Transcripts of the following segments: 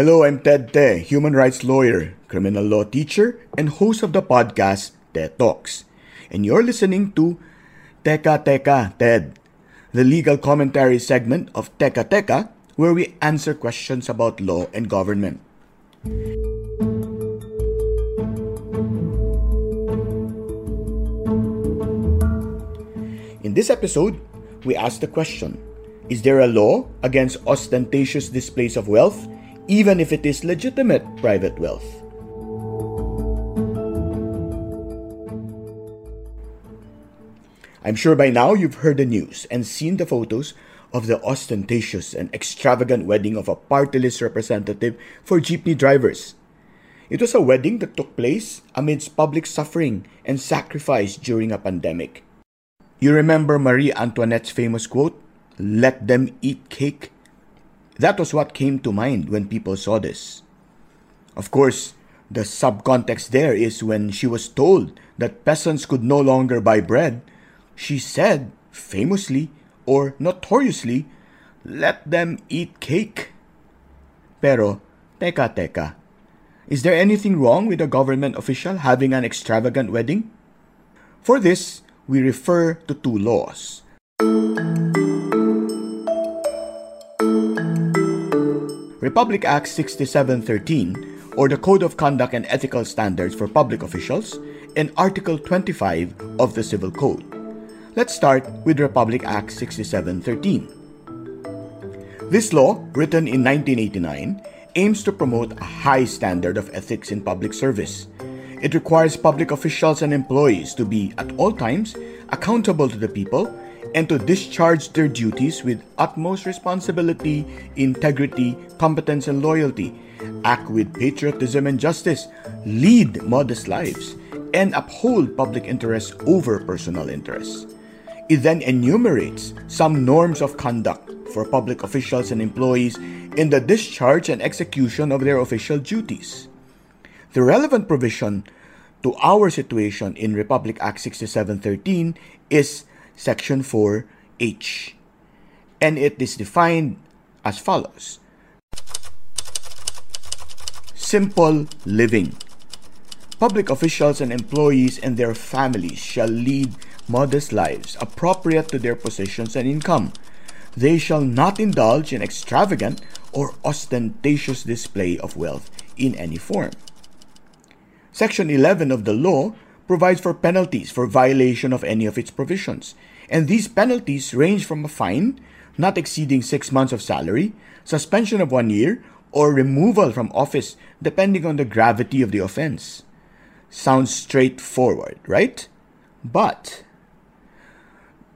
Hello, I'm Ted Te, human rights lawyer, criminal law teacher, and host of the podcast Te Talks. And you're listening to Teka Teka Ted, the legal commentary segment of Teka Teka, where we answer questions about law and government. In this episode, we ask the question Is there a law against ostentatious displays of wealth, even if it is legitimate private wealth? I'm sure by now you've heard the news and seen the photos of the ostentatious and extravagant wedding of a party list representative for jeepney drivers. It was a wedding that took place amidst public suffering and sacrifice during a pandemic. You remember Marie Antoinette's famous quote, let them eat cake? That was what came to mind when people saw this. Of course, the subcontext there is when she was told that peasants could no longer buy bread, she said, famously or notoriously, let them eat cake. Pero, teka teka, is there anything wrong with a government official having an extravagant wedding? For this, we refer to two laws. Republic Act 6713, or the Code of Conduct and Ethical Standards for Public Officials, and Article 25 of the Civil Code. Let's start with Republic Act 6713. This law, written in 1989, aims to promote a high standard of ethics in public service. It requires public officials and employees to be, at all times, accountable to the people and to discharge their duties with utmost responsibility, integrity, competence, and loyalty, act with patriotism and justice, lead modest lives, and uphold public interests over personal interests. It then enumerates some norms of conduct for public officials and employees in the discharge and execution of their official duties. The relevant provision to our situation in Republic Act 6713 is Section 4H, and it is defined as follows Simple living. Public officials and employees and their families shall lead modest lives appropriate to their positions and income. They shall not indulge in extravagant or ostentatious display of wealth in any form. Section 11 of the law provides for penalties for violation of any of its provisions, and these penalties range from a fine not exceeding six months of salary, suspension of one year, or removal from office depending on the gravity of the offense. Sounds straightforward, right? But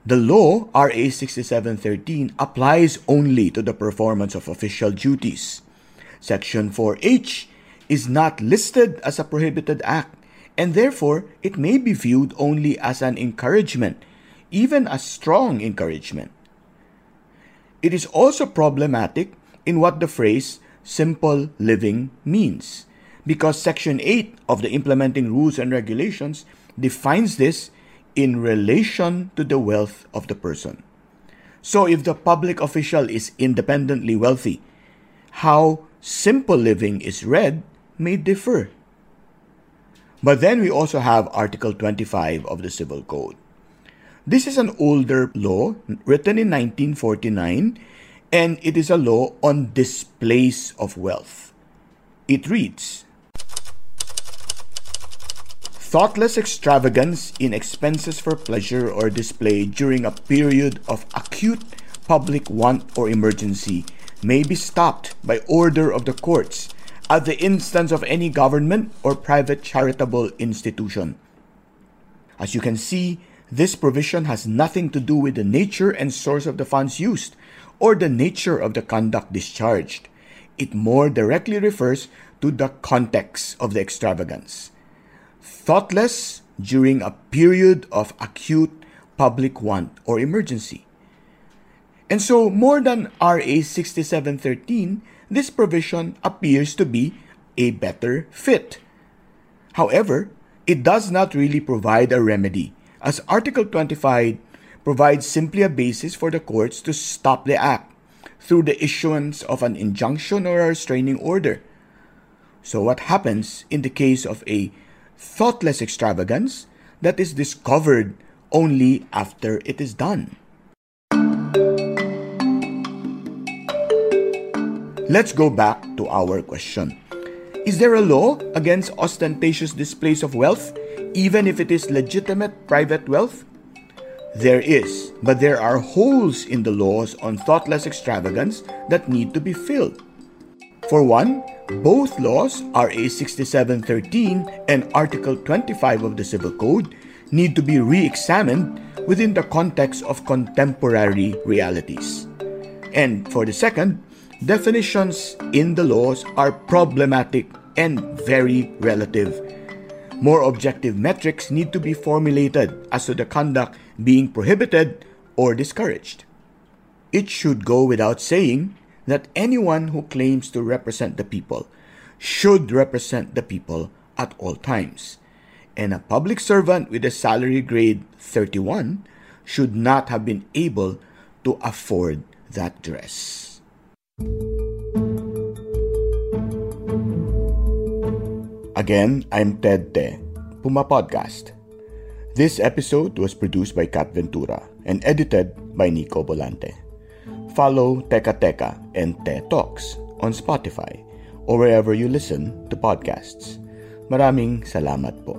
the law, RA 6713, applies only to the performance of official duties. Section 4H is not listed as a prohibited act, and therefore it may be viewed only as an encouragement, even a strong encouragement. It is also problematic in what the phrase simple living means, because Section 8 of the Implementing Rules and Regulations defines this in relation to the wealth of the person. So, if the public official is independently wealthy, how simple living is read may differ. But then we also have Article 25 of the Civil Code. This is an older law written in 1949 and it is a law on displays of wealth. It reads Thoughtless extravagance in expenses for pleasure or display during a period of acute public want or emergency may be stopped by order of the courts at the instance of any government or private charitable institution. As you can see, this provision has nothing to do with the nature and source of the funds used or the nature of the conduct discharged. It more directly refers to the context of the extravagance. Thoughtless during a period of acute public want or emergency. And so, more than RA 6713, this provision appears to be a better fit. However, it does not really provide a remedy, as Article 25 provides simply a basis for the courts to stop the act through the issuance of an injunction or a restraining order. So, what happens in the case of a thoughtless extravagance that is discovered only after it is done? Let's go back to our question. Is there a law against ostentatious displays of wealth, even if it is legitimate private wealth? There is, but there are holes in the laws on thoughtless extravagance that need to be filled. For one, both laws, RA 6713 and Article 25 of the Civil Code, need to be re examined within the context of contemporary realities. And for the second, definitions in the laws are problematic and very relative. More objective metrics need to be formulated as to the conduct being prohibited or discouraged. It should go without saying that anyone who claims to represent the people should represent the people at all times. And a public servant with a salary grade 31 should not have been able to afford that dress. Again, I'm Ted Te, Puma Podcast. This episode was produced by Kat Ventura and edited by Nico Bolante. Follow Teka Teka and Te Talks on Spotify or wherever you listen to podcasts. Maraming salamat po.